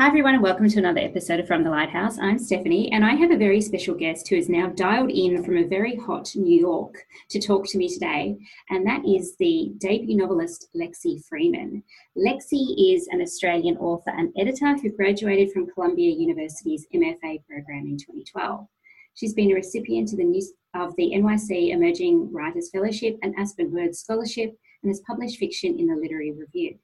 Hi, everyone, and welcome to another episode of From the Lighthouse. I'm Stephanie, and I have a very special guest who is now dialed in from a very hot New York to talk to me today, and that is the debut novelist Lexi Freiman. Lexi is an Australian author and editor who graduated from Columbia University's MFA program in 2012. She's been a recipient of the, NYC Emerging Writers Fellowship and Aspen Words Scholarship and has published fiction in the Literary Review.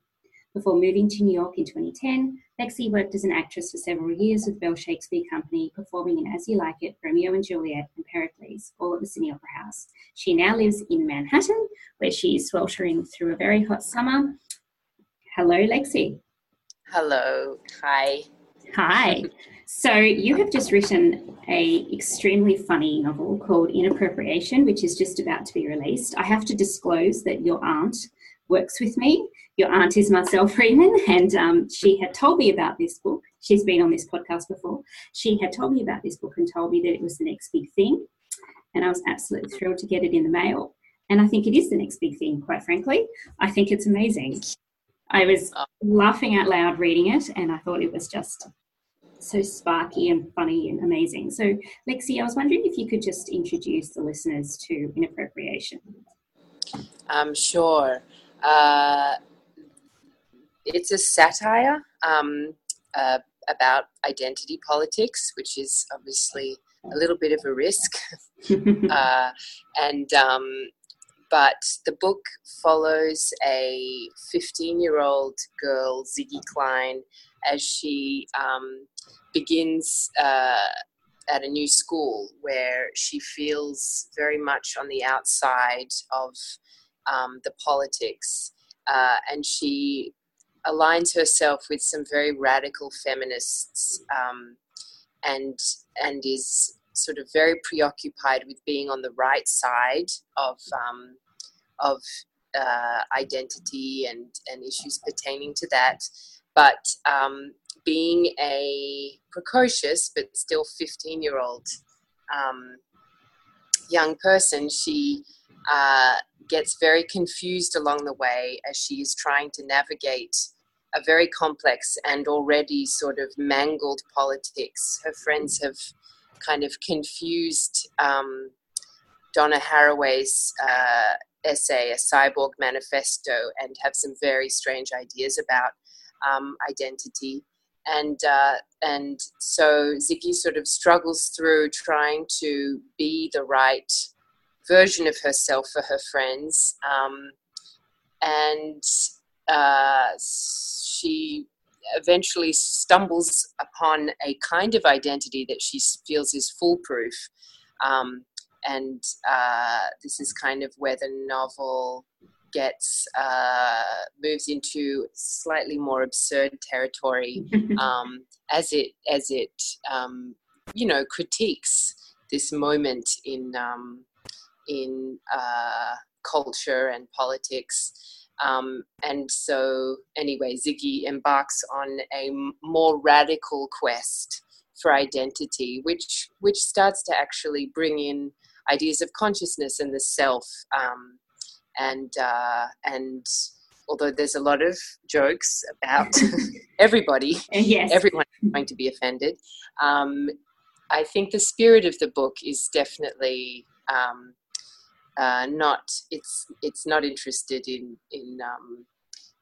Before moving to New York in 2010, Lexi worked as an actress for several years with Bell Shakespeare Company, performing in As You Like It, Romeo and Juliet, and Pericles, all at the Sydney Opera House. She now lives in Manhattan, where she is sweltering through a very hot summer. Hello, Lexi. Hello. Hi. Hi. So you have just written a extremely funny novel called Inappropriation, which is just about to be released. I have to disclose that your aunt works with me. Your aunt is Marcelle Freiman, and um, she had told me about this book. She's been on this podcast before. She had told me about this book and told me that it was the next big thing. And I was absolutely thrilled to get it in the mail. And I think it is the next big thing, quite frankly. I think it's amazing. I was laughing out loud reading it, and I thought it was just so sparky and funny and amazing. So, Lexi, I was wondering if you could just introduce the listeners to Inappropriation. I'm um, sure. Uh, it's a satire um, uh, about identity politics, which is obviously a little bit of a risk. uh, and um, but the book follows a 15 year old girl, Ziggy Klein, as she um, begins uh, at a new school where she feels very much on the outside of um, the politics. Uh, and she aligns herself with some very radical feminists um, and and is sort of very preoccupied with being on the right side of um, of uh, identity and and issues pertaining to that, but um, being a precocious but still 15 year old um, young person, she uh, gets very confused along the way as she is trying to navigate a very complex and already sort of mangled politics. Her friends have kind of confused um, Donna Haraway's uh, essay, A Cyborg Manifesto, and have some very strange ideas about um, identity. And uh, and so Ziggy sort of struggles through trying to be the right version of herself for her friends. Um, and uh, she eventually stumbles upon a kind of identity that she feels is foolproof. Um, and uh, this is kind of where the novel gets uh, moves into slightly more absurd territory um, as it as it um, you know critiques this moment in um, in uh, culture and politics. Um, and so, anyway, Ziggy embarks on a more radical quest for identity, which which starts to actually bring in ideas of consciousness and the self. Um, and uh, and although there's a lot of jokes about everybody, yes. everyone is going to be offended. Um, I think the spirit of the book is definitely um, uh, not it's it's not interested in in um,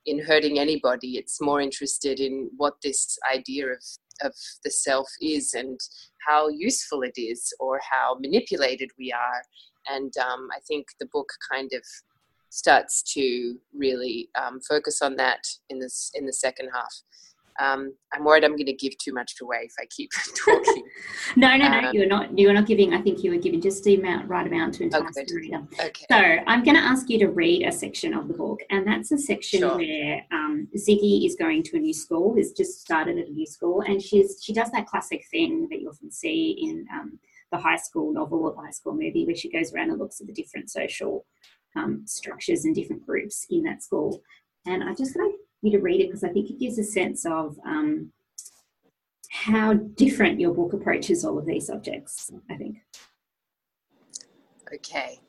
in hurting anybody. It's more interested in what this idea of of the self is and how useful it is, or how manipulated we are. And um, I think the book kind of starts to really um, focus on that in this in the second half. Um, I'm worried I'm going to give too much away if I keep talking. no, no, no. Um, you're not. You're not giving. I think you were giving just the amount, right amount to entice okay. the reader. Okay. So I'm going to ask you to read a section of the book, and that's a section Sure. where um, Ziggy is going to a new school. Has just started at a new school, and she's she does that classic thing that you often see in um, the high school novel or the high school movie, where she goes around and looks at the different social um, structures and different groups in that school. And I just like you to read it because I think it gives a sense of um, how different your book approaches all of these subjects. I think. Okay.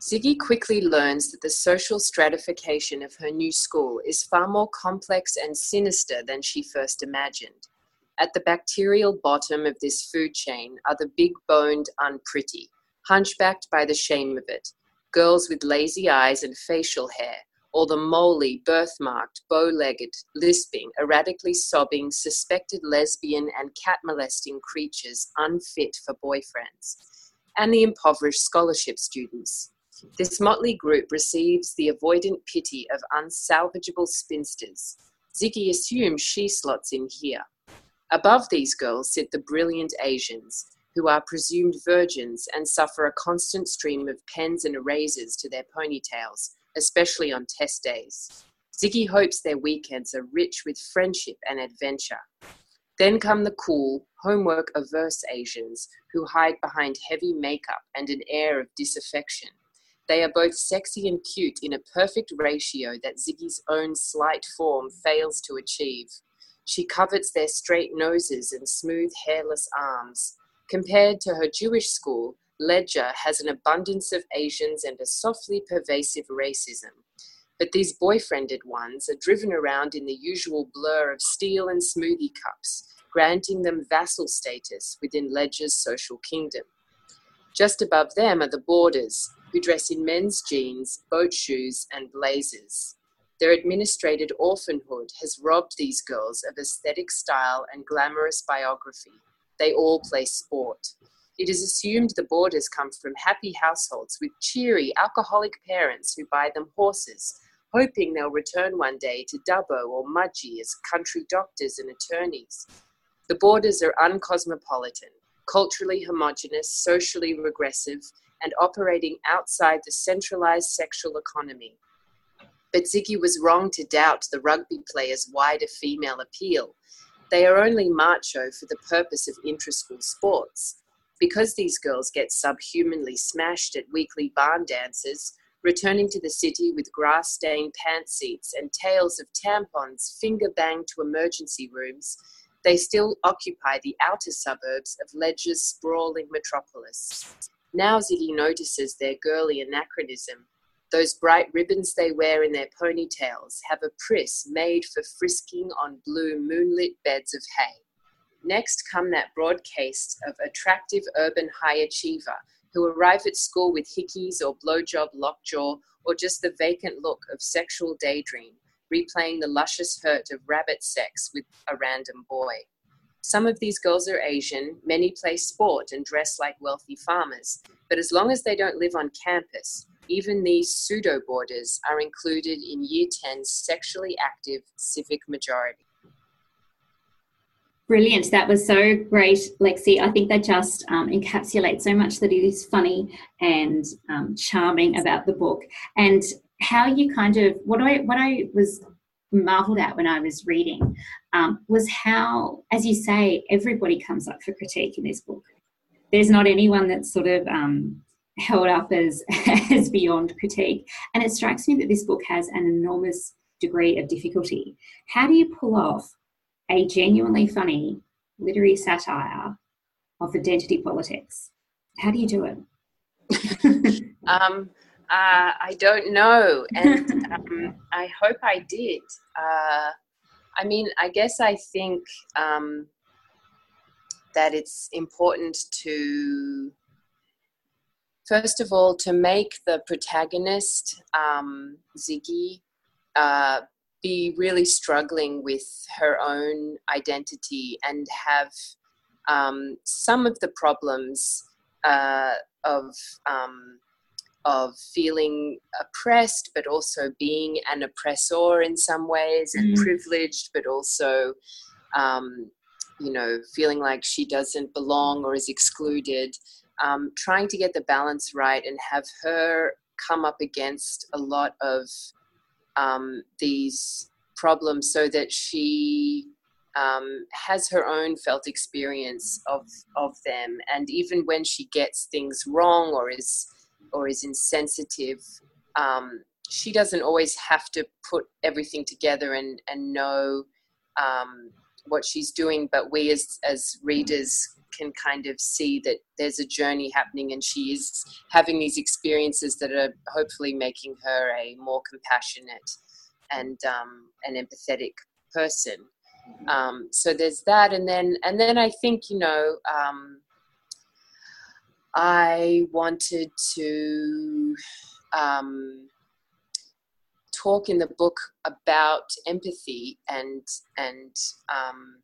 Ziggy quickly learns that the social stratification of her new school is far more complex and sinister than she first imagined. At the bacterial bottom of this food chain are the big boned unpretty, hunchbacked by the shame of it, girls with lazy eyes and facial hair, or the moly, birthmarked, bow legged, lisping, erratically sobbing, suspected lesbian and cat molesting creatures unfit for boyfriends, and the impoverished scholarship students. This motley group receives the avoidant pity of unsalvageable spinsters. Ziggy assumes she slots in here. Above these girls sit the brilliant Asians, who are presumed virgins and suffer a constant stream of pens and erasers to their ponytails, especially on test days. Ziggy hopes their weekends are rich with friendship and adventure. Then come the cool, homework averse Asians who hide behind heavy makeup and an air of disaffection. They are both sexy and cute in a perfect ratio that Ziggy's own slight form fails to achieve. She covets their straight noses and smooth, hairless arms, Compared to her Jewish school, Ledger has an abundance of Asians and a softly pervasive racism. But these boyfriended ones are driven around in the usual blur of steel and smoothie cups, granting them vassal status within Ledger's social kingdom. Just above them are the boarders, who dress in men's jeans, boat shoes, and blazers. Their administrated orphanhood has robbed these girls of aesthetic style and glamorous biography they all play sport. It is assumed the boarders come from happy households with cheery, alcoholic parents who buy them horses, hoping they'll return one day to Dubbo or Mudgee as country doctors and attorneys. The boarders are uncosmopolitan, culturally homogenous, socially regressive, and operating outside the centralized sexual economy. But Ziggy was wrong to doubt the rugby player's wider female appeal they are only macho for the purpose of intra-school sports. Because these girls get subhumanly smashed at weekly barn dances, returning to the city with grass stained pant seats and tales of tampons finger banged to emergency rooms, they still occupy the outer suburbs of Ledger's sprawling metropolis. Now Ziggy notices their girly anachronism those bright ribbons they wear in their ponytails have a priss made for frisking on blue moonlit beds of hay. Next come that broad case of attractive urban high achiever who arrive at school with hickeys or blowjob lockjaw or just the vacant look of sexual daydream, replaying the luscious hurt of rabbit sex with a random boy. Some of these girls are Asian, many play sport and dress like wealthy farmers, but as long as they don't live on campus, even these pseudo boarders are included in Year 10's sexually active civic majority. Brilliant. That was so great, Lexi. I think that just um, encapsulates so much that it is funny and um, charming about the book, and how you kind of what I what I was marveled at when I was reading um, was how, as you say, everybody comes up for critique in this book. There's not anyone that's sort of um, held up as, as beyond critique. And it strikes me that this book has an enormous degree of difficulty. How do you pull off a genuinely funny literary satire of identity politics? How do you do it? um, uh, I don't know, and um, I hope I did. Uh, I mean, I guess I think um, that it's important to first of all, to make the protagonist, um, Ziggy, uh, be really struggling with her own identity and have um, some of the problems uh, of um, of feeling oppressed, but also being an oppressor in some ways, and mm. privileged, but also, um, you know, feeling like she doesn't belong or is excluded um, trying to get the balance right and have her come up against a lot of um, these problems so that she um, has her own felt experience of of them. And even when she gets things wrong or is or is insensitive um, she doesn't always have to put everything together and and know um, what she's doing. But we as as readers can kind of see that there's a journey happening and she is having these experiences that are hopefully making her a more compassionate and um, an empathetic person. Um, so there's that, and then and then I think you know um, I wanted to um, talk in the book about empathy and and um,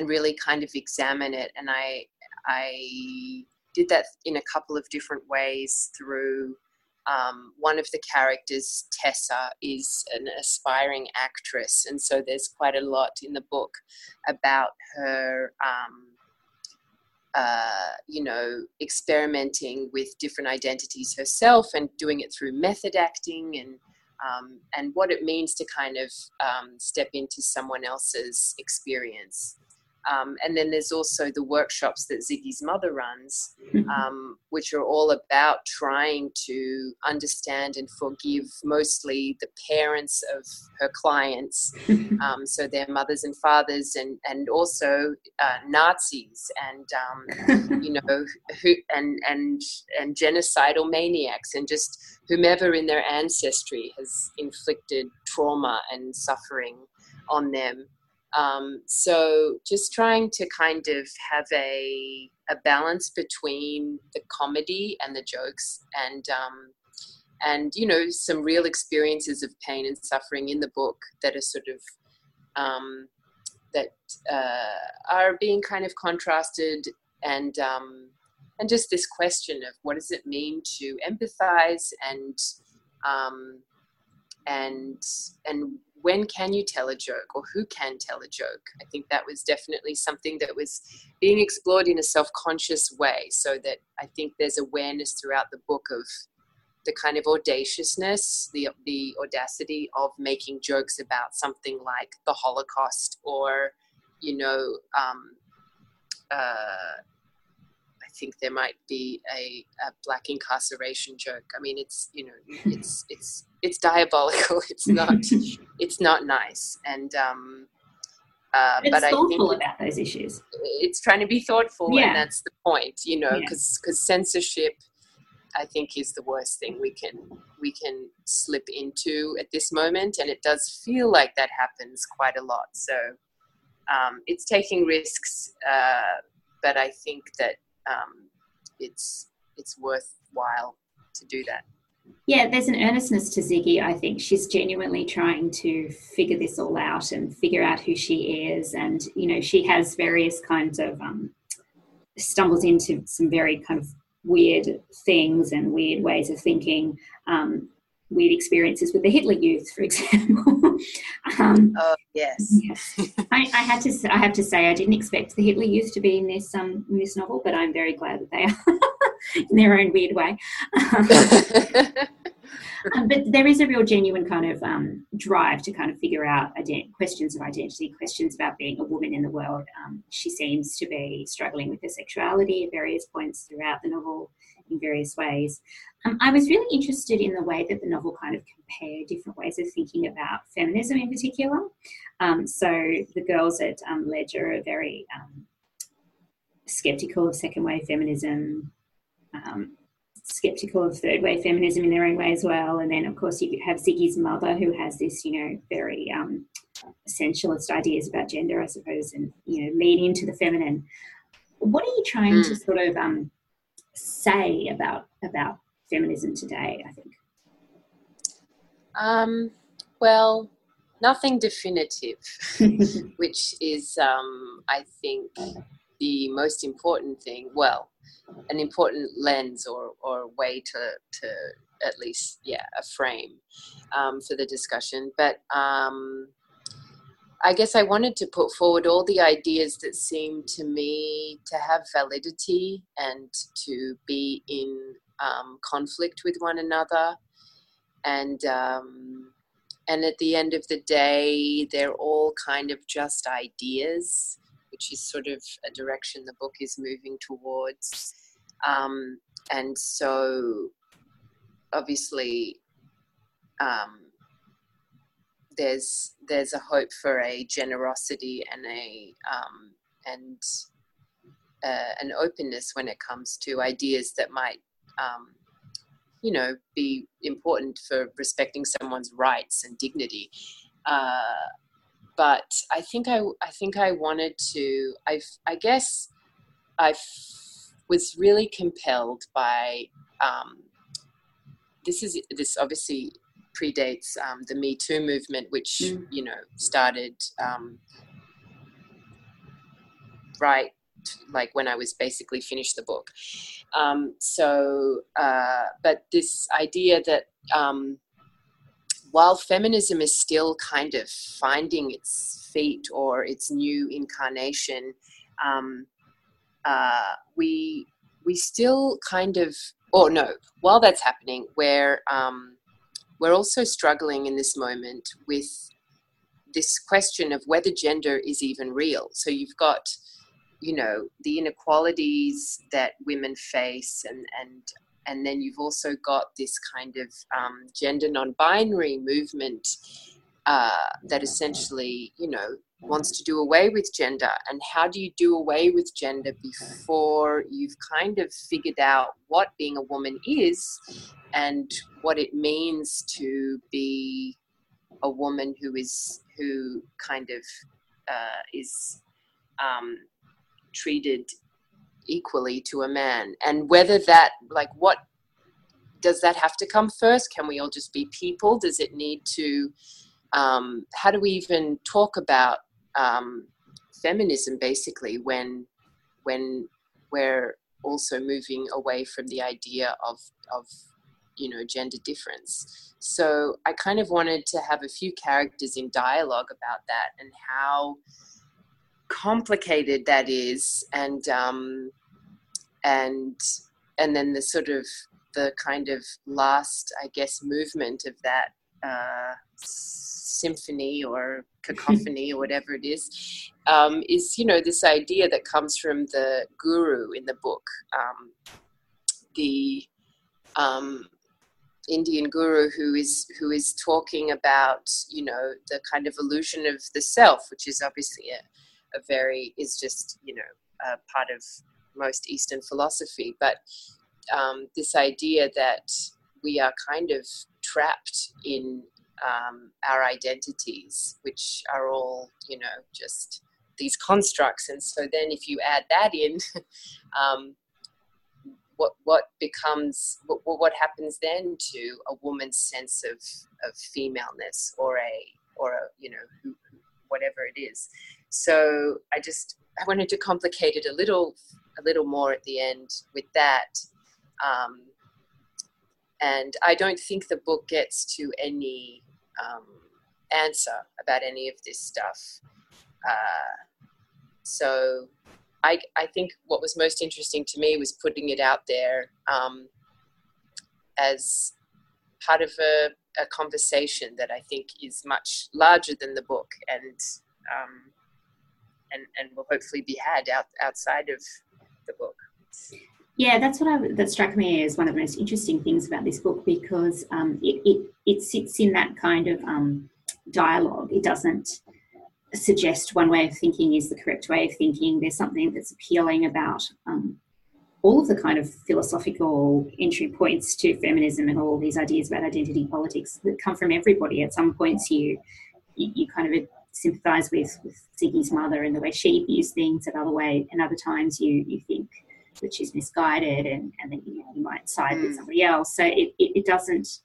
and really kind of examine it. And I I did that in a couple of different ways through um, one of the characters, Tessa, is an aspiring actress, and so there's quite a lot in the book about her. Um, uh, you know, experimenting with different identities herself and doing it through method acting and um, and what it means to kind of um, step into someone else's experience. Um, and then there's also the workshops that Ziggy's mother runs, mm-hmm. um, which are all about trying to understand and forgive mostly the parents of her clients, um, so their mothers and fathers, and and also uh, Nazis and um, you know who and and and genocidal maniacs, and just whomever in their ancestry has inflicted trauma and suffering on them. Um, so just trying to kind of have a a balance between the comedy and the jokes and um, and you know some real experiences of pain and suffering in the book that are sort of um, that uh, are being kind of contrasted and um, and just this question of what does it mean to empathize and um, and and when can you tell a joke or who can tell a joke i think that was definitely something that was being explored in a self-conscious way so that i think there's awareness throughout the book of the kind of audaciousness the the audacity of making jokes about something like the holocaust or you know um, uh, I think there might be a, a, black incarceration joke. I mean, it's you know, it's it's it's diabolical. It's not it's not nice, and um, uh, it's but thoughtful I think about those issues. It's trying to be thoughtful, yeah. and that's the point, you know, because yeah. because censorship, I think, is the worst thing we can we can slip into at this moment, and it does feel like that happens quite a lot. So. Um, it's taking risks, uh, but I think that um, it's it's worthwhile to do that. Yeah, there's an earnestness to Ziggy. I think she's genuinely trying to figure this all out and figure out who she is, and you know, she has various kinds of um, stumbles into some very kind of weird things and weird ways of thinking. Um, weird experiences with the Hitler Youth, for example. um, oh yes, yes. I, I, had to. I have to say, I didn't expect the Hitler Youth to be in this um, in this novel, but I'm very glad that they are in their own weird way. um, but there is a real genuine kind of um, drive to kind of figure out ident- questions of identity, questions about being a woman in the world. Um, she seems to be struggling with her sexuality at various points throughout the novel in various ways. Um, I was really interested in the way that the novel kind of compared different ways of thinking about feminism in particular. Um, so the girls at um, Ledger are very um, skeptical of second wave feminism, um, skeptical of third wave feminism in their own way as well. And then, of course, you have Ziggy's mother, who has this, you know, very um, essentialist ideas about gender, I suppose, and you know, lean into the feminine. What are you trying mm. to sort of um, say about about feminism today? I think. Um, well, nothing definitive, which is, um, I think, the most important thing. Well, an important lens or, or way to, to at least, yeah, a frame um, for the discussion. But um, I guess I wanted to put forward all the ideas that seem to me to have validity and to be in um, conflict with one another. And um, and at the end of the day, they're all kind of just ideas, which is sort of a direction the book is moving towards. Um, and so, obviously, um, there's there's a hope for a generosity and a um, and uh, an openness when it comes to ideas that might, um, you know, be important for respecting someone's rights and dignity. Uh, but I think I, I think I wanted to. I, I guess, I was really compelled by. Um, this is this obviously predates um, the Me Too movement, which mm. you know started um, right like when I was basically finished the book. Um, so, uh, but this idea that um, while feminism is still kind of finding its feet or its new incarnation, um, uh, we we still kind of, or no, while that's happening, where um, we're also struggling in this moment with this question of whether gender is even real. So you've got you know the inequalities that women face and and and then you've also got this kind of um, gender non-binary movement uh, that essentially you know wants to do away with gender. And how do you do away with gender before you've kind of figured out what being a woman is and what it means to be a woman who is who kind of uh, is um, treated equally to a man. And whether that like what does that have to come first? Can we all just be people? Does it need to um, how do we even talk about um, feminism basically when when we're also moving away from the idea of of you know gender difference? So i kind of wanted to have a few characters in dialogue about that and how complicated that is, and um, and and then the sort of the kind of last, I guess, movement of that uh, symphony or cacophony or whatever it is, um, is you know this idea that comes from the guru in the book, um, the um, Indian guru who is who is talking about you know the kind of illusion of the self, which is obviously a a very is just you know part of most Eastern philosophy. But um, this idea that we are kind of trapped in um, our identities, which are all you know just these constructs, and so then if you add that in. um, what, what becomes what, what happens then to a woman's sense of, of femaleness or a or a you know whatever it is so I just I wanted to complicate it a little a little more at the end with that. Um, and I don't think the book gets to any um, answer about any of this stuff. Uh, so I, I think what was most interesting to me was putting it out there um, as part of a, a, conversation that I think is much larger than the book and um, and, and will hopefully be had out, outside of. Yeah, that's what I, that struck me as one of the most interesting things about this book because um, it, it, it sits in that kind of um, dialogue. It doesn't suggest one way of thinking is the correct way of thinking. There's something that's appealing about um, all of the kind of philosophical entry points to feminism and all these ideas about identity politics that come from everybody. At some points, you you, you kind of sympathise with with Ziggy's mother and the way she views things. At other way, and other times you you think that she's misguided, and and then you, you might side mm. with somebody else. So it, it, it doesn't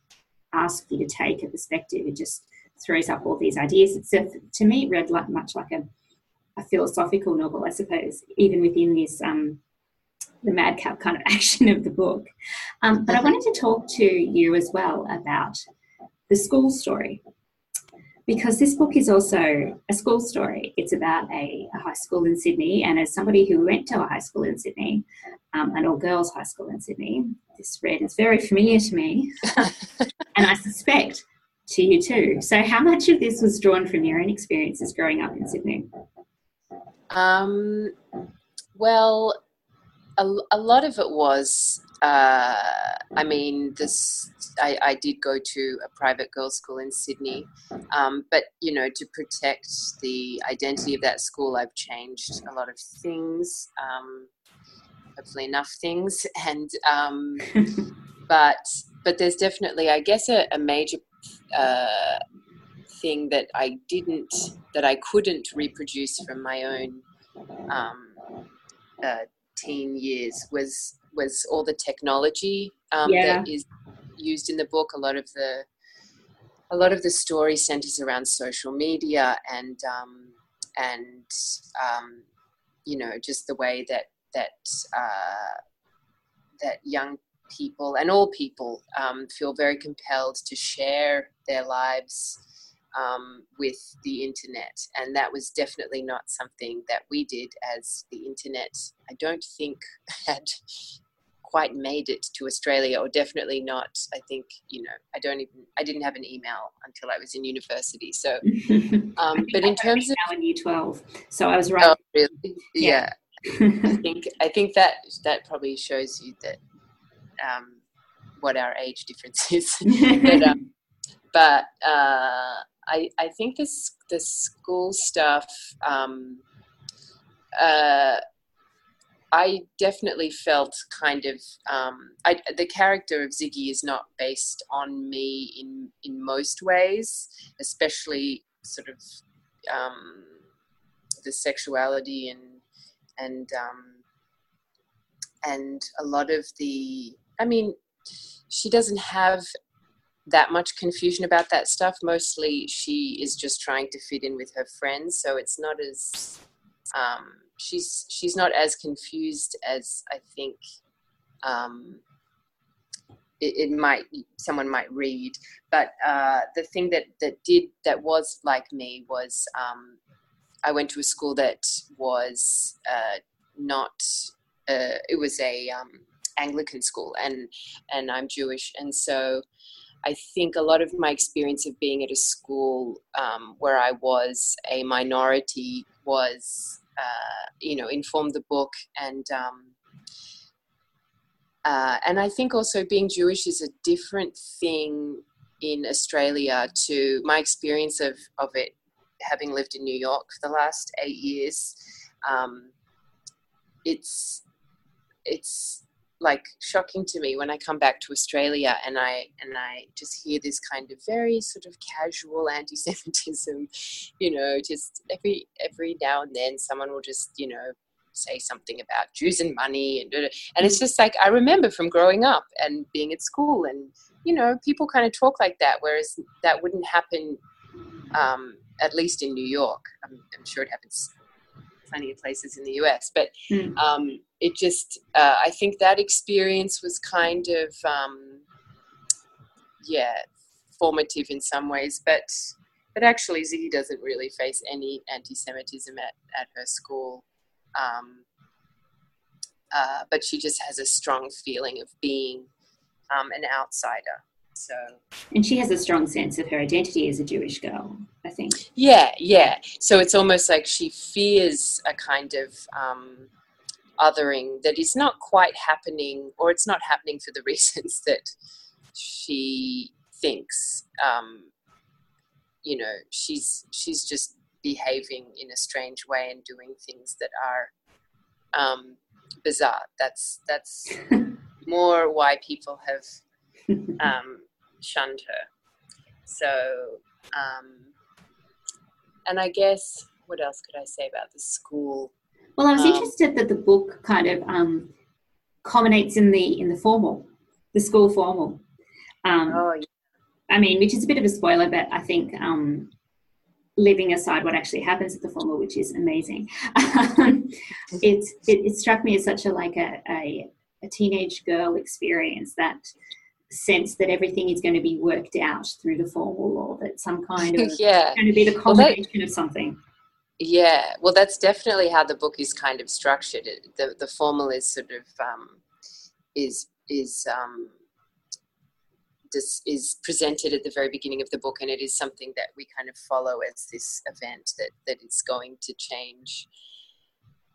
ask you to take a perspective. It just throws up all these ideas. It's a, to me read like much like a a philosophical novel, I suppose, even within this um, the madcap kind of action of the book. Um, but I wanted to talk to you as well about the school story because this book is also a school story. It's about a, a, high school in Sydney, and as somebody who went to a high school in Sydney, um, an all girls high school in Sydney, this read is very familiar to me, and I suspect to you too. So, how much of this was drawn from your own experiences growing up in Sydney? Um, well, a, a lot of it was uh, I mean, this I, I, did go to a private girls' school in Sydney, um, but you know, to protect the identity of that school, I've changed a lot of things. Um, hopefully enough things, and um, but but there's definitely, I guess, a, a major uh, thing that I didn't, that I couldn't reproduce from my own um, uh, teen years was was all the technology um, yeah. that is used in the book. A lot of the a lot of the story centers around social media and um, and um, you know just the way that that uh, that young people and all people um, feel very compelled to share their lives um, with the internet. And that was definitely not something that we did as the internet, I don't think, had quite made it to Australia, or definitely not. I think, you know, I don't even, I didn't have an email until I was in university. So, um, but in terms of. Now in year 12. So I was right. Oh, really? Yeah. yeah. I think I think that that probably shows you that um, what our age difference is. but, um, but uh, I, I think this the school stuff. Um, uh, I definitely felt kind of um, I, the character of Ziggy is not based on me in in most ways, especially sort of um, the sexuality and and um, and a lot of the I mean she doesn't have that much confusion about that stuff. Mostly, she is just trying to fit in with her friends, so it's not as um, she's she's not as confused as I think um, it, it, might someone might read. But uh, the thing that that did that was like me was um, I went to a school that was uh, not. Uh, it was a um, Anglican school, and and I'm Jewish, and so I think a lot of my experience of being at a school um, where I was a minority was, uh, you know, informed the book and. Um, uh, and I think also being Jewish is a different thing in Australia to my experience of, of it, having lived in New York for the last eight years. Um, it's it's like shocking to me when I come back to Australia and I and I just hear this kind of very sort of casual anti-Semitism, you know, just every every now and then someone will just you know say something about Jews and money and and it's just like I remember from growing up and being at school and you know people kind of talk like that, whereas that wouldn't happen. Um, at least in New York, I'm, I'm sure it happens plenty of places in the US. But mm. um, it just, uh, I think that experience was kind of, um, yeah, formative in some ways. But but actually, Ziggy doesn't really face any anti-Semitism at, at her school. Um, uh, but she just has a strong feeling of being um, an outsider. So, and she has a strong sense of her identity as a Jewish girl, I think. Yeah, yeah. So it's almost like she fears a kind of um, othering that is not quite happening, or it's not happening for the reasons that she thinks. Um, you know, she's she's just behaving in a strange way and doing things that are um, bizarre. That's that's more why people have um, shunned her. So, um, and I guess what else could I say about the school? Well, I was um, interested that the book kind of um, culminates in the in the formal, the school formal. Um, oh, yeah. I mean, which is a bit of a spoiler, but I think um, leaving aside what actually happens at the formal, which is amazing, it's it, it, struck me as such a like a, a, a teenage girl experience that sense that everything is going to be worked out through the formal or that some kind of yeah. going to be the combination well, of something. Yeah. Well that's definitely how the book is kind of structured. It, the the formal is sort of um, is is um, this is presented at the very beginning of the book and it is something that we kind of follow as this event that that is going to change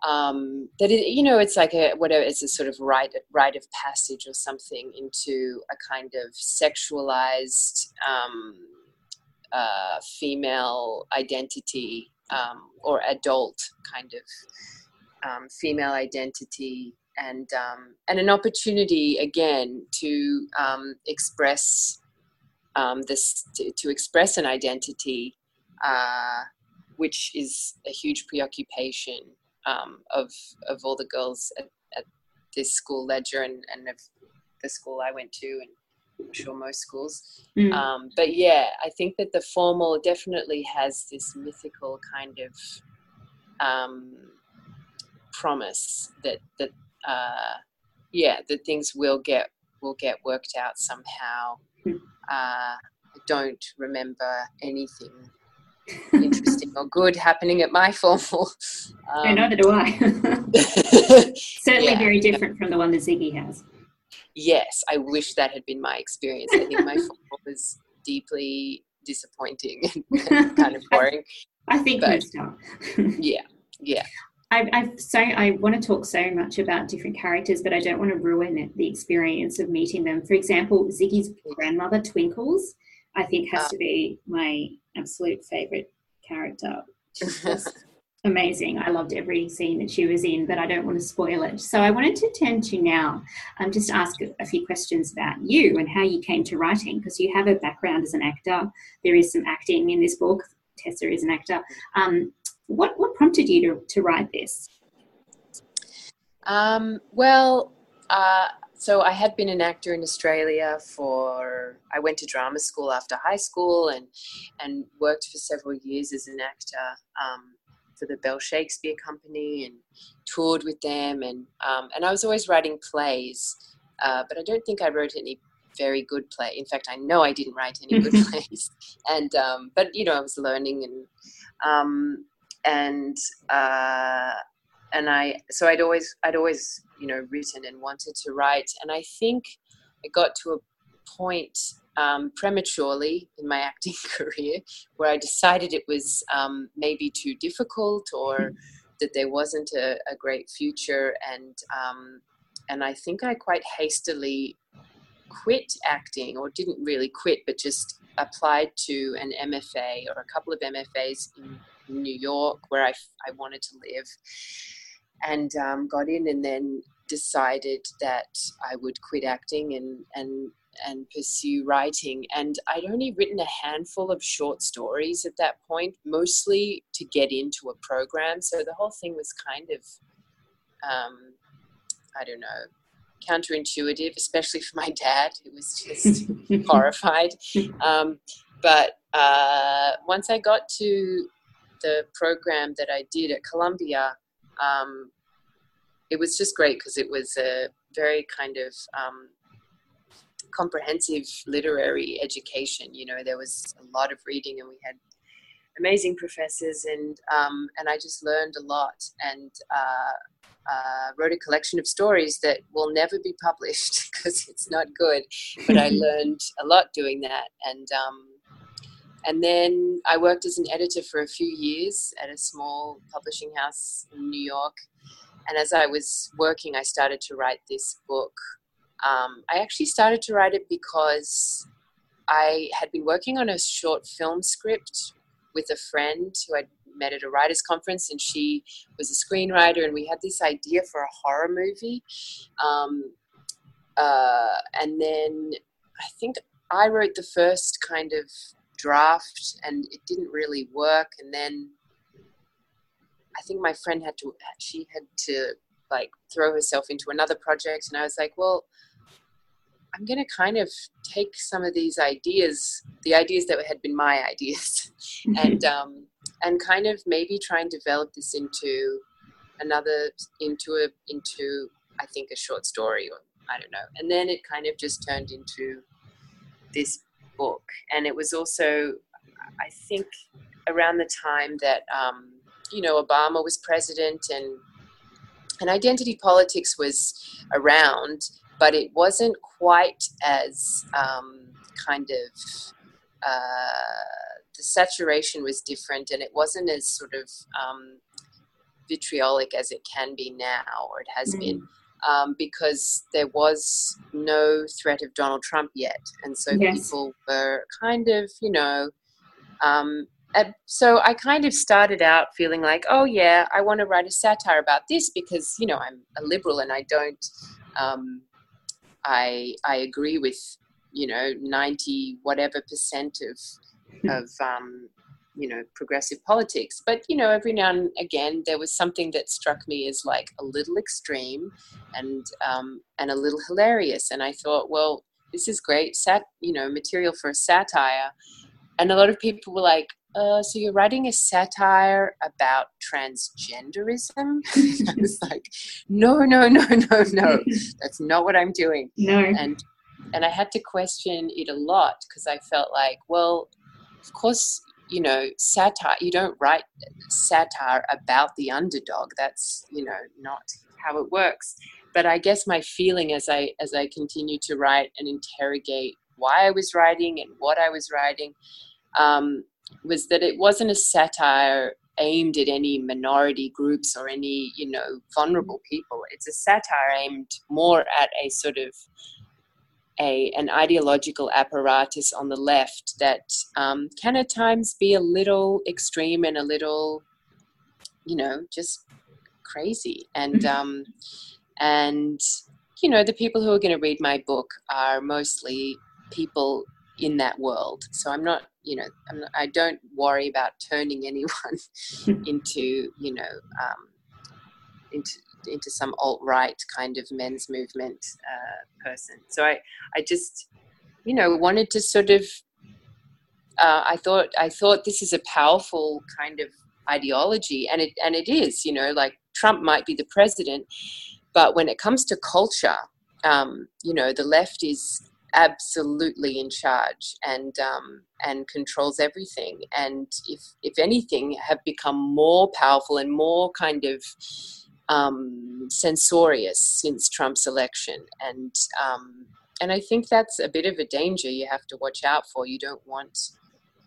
um, that it, you know it's like a whatever it's a sort of rite rite of passage or something into a kind of sexualized um, uh, female identity um, or adult kind of um, female identity. And um, and an opportunity again to um, express this to, to, express an identity, uh, which is a huge preoccupation um, of of all the girls at, at this school, Ledger, and, and of the school I went to, and I'm sure most schools. Mm. Um, but yeah, I think that the formal definitely has this mythical kind of um, promise that that uh, yeah that things will get will get worked out somehow. Mm. Uh, I don't remember anything interesting or good happening at my formal. Um, no, neither do I. Certainly yeah. very different from the one that Ziggy has yes, I wish that had been my experience. I think my football was deeply disappointing and kind of boring. I, think but, yeah, yeah. I, I so I want to talk so much about different characters, but I don't want to ruin the experience of meeting them. For example, Ziggy's grandmother, Twinkles, I think has uh, to be my absolute favorite character. just amazing. I loved every scene that she was in, but I don't want to spoil it. So I wanted to turn to you now um, just ask a, few questions about you and how you came to writing, because you have a background as an actor. There is some acting in this book. Tessa is an actor. Um, what, what prompted you to, to write this? Um, well, uh, so I had been an actor in Australia for. I went to drama school after high school and and worked for several years as an actor. Um, for the Bell Shakespeare Company and toured with them. And, um, and I was always writing plays, uh, but I don't think I wrote any very good play. In fact, I know I didn't write any good plays. And, um, but, you know, I was learning and, um, and, uh, and I, so I'd always, I'd always, you know, written and wanted to write. And I think it got to a point um, prematurely in my acting career where I decided it was um, maybe too difficult or mm-hmm. that there wasn't a, a great future. And, um, and I think I quite hastily quit acting or didn't really quit, but just applied to an MFA or a couple of MFAs in New York where I, I wanted to live and um, got in and then decided that I would quit acting and, and and pursue writing. And I'd only written a handful of short stories at that point, mostly to get into a program. So the whole thing was kind of, um, I don't know, counterintuitive, especially for my dad, who was just horrified. Um, but uh, once I got to the program that I did at Columbia, um, it was just great because it was a very kind of um, comprehensive literary education. You know, there was a lot of reading, and we had amazing professors, and um, and I just learned a lot, and uh, uh, wrote a collection of stories that will never be published because it's not good. But I learned a lot doing that, and um, and then I worked as an editor for a few years at a small publishing house in New York. And as I was working, I started to write this book um, I actually started to write it because I had been working on a short film script with a friend who I'd met at a writers' conference, and she was a screenwriter, and we had this idea for a horror movie. Um, uh, and then I think I wrote the first kind of draft, and it didn't really work. And then I think my friend had to, she had to like throw herself into another project, and I was like, well I'm going to kind of take some of these ideas, the ideas that had been my ideas, and um, and kind of maybe try and develop this into another into a into I think a short story or I don't know. And then it kind of just turned into this book, and it was also I think around the time that um, you know Obama was president and and identity politics was around but it wasn't quite as um, kind of uh, the saturation was different and it wasn't as sort of um, vitriolic as it can be now or it has mm. been um, because there was no threat of Donald Trump yet and so yes. people were kind of you know um, so I kind of started out feeling like, oh yeah, I want to write a satire about this because you know I'm a liberal and I don't, um, I I agree with you know ninety whatever percent of hmm. of um, you know progressive politics. But you know every now and again there was something that struck me as like a little extreme and um, and a little hilarious, and I thought, well, this is great sat you know material for a satire. And a lot of people were like, uh, so you're writing a satire about transgenderism? I was like, no, no, no, no, no. That's not what I'm doing. No. And and I had to question it a lot because I felt like, well, of course, you know, satire. You don't write satire about the underdog. That's you know not how it works. But I guess my feeling as I as I continue to write and interrogate why I was writing and what I was writing. Um, was that it wasn't a satire aimed at any minority groups or any you know vulnerable people it's a satire aimed more at a sort of a an ideological apparatus on the left that um, can at times be a little extreme and a little you know just crazy and mm-hmm. um, and you know the people who are going to read my book are mostly people in that world so i'm not you know I'm, I do not worry about turning anyone into you know um, into into some alt right kind of men's movement uh, person. So I I just you know wanted to sort of uh, I thought I thought this is a powerful kind of ideology, and it and it is. You know, like Trump might be the president, but when it comes to culture, um, you know, the left is absolutely in charge and um, and controls everything and if if anything have become more powerful and more kind of um, censorious since Trump's election and um, and I think that's a bit of a danger you have to watch out for you don't want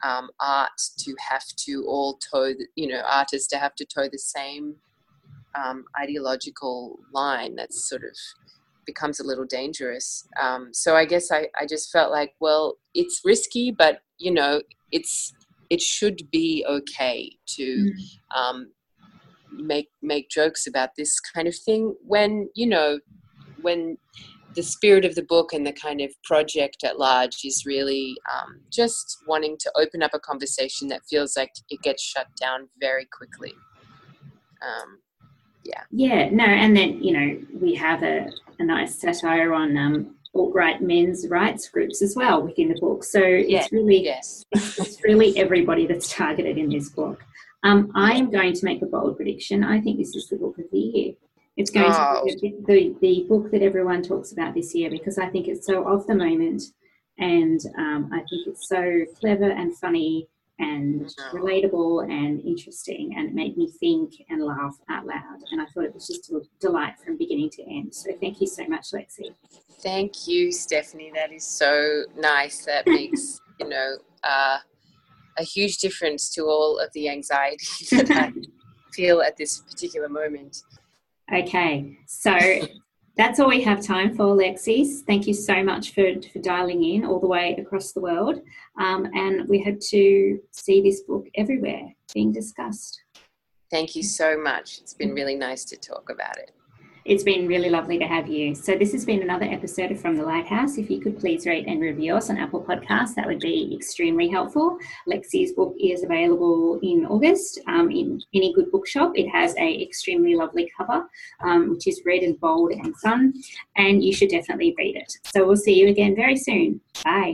um, art to have to all toe the, you know artists to have to toe the same um, ideological line that's sort of becomes a little dangerous. Um, so I guess I, I just felt like, well, it's risky, but you know, it's it should be okay to mm. um, make make jokes about this kind of thing when you know when the spirit of the book and the kind of project at large is really um, just wanting to open up a conversation that feels like it gets shut down very quickly. Um, yeah. Yeah, no, and then, you know, we have a, a nice satire on um, alt-right men's rights groups as well within the book. So it's really yes. it's really everybody that's targeted in this book. Um, I am going to make a bold prediction. I think this is the book of the year. It's going oh. to be the, the book that everyone talks about this year because I think it's so of the moment and um, I think it's so clever and funny and relatable and interesting and it made me think and laugh out loud and i thought it was just a delight from beginning to end so thank you so much lexi thank you stephanie that is so nice that makes you know uh, a huge difference to all of the anxiety that i feel at this particular moment okay so that's all we have time for, Alexis. Thank you so much for, for dialing in all the way across the world. Um, and we hope to see this book everywhere being discussed. Thank you so much. It's been really nice to talk about it. It's been really lovely to have you. So, this has been another episode of From the Lighthouse. If you could please rate and review us on Apple Podcasts, that would be extremely helpful. Lexi's book is available in August um, in any good bookshop. It has a extremely lovely cover, um, which is red and bold and sun, and you should definitely read it. So, we'll see you again very soon. Bye.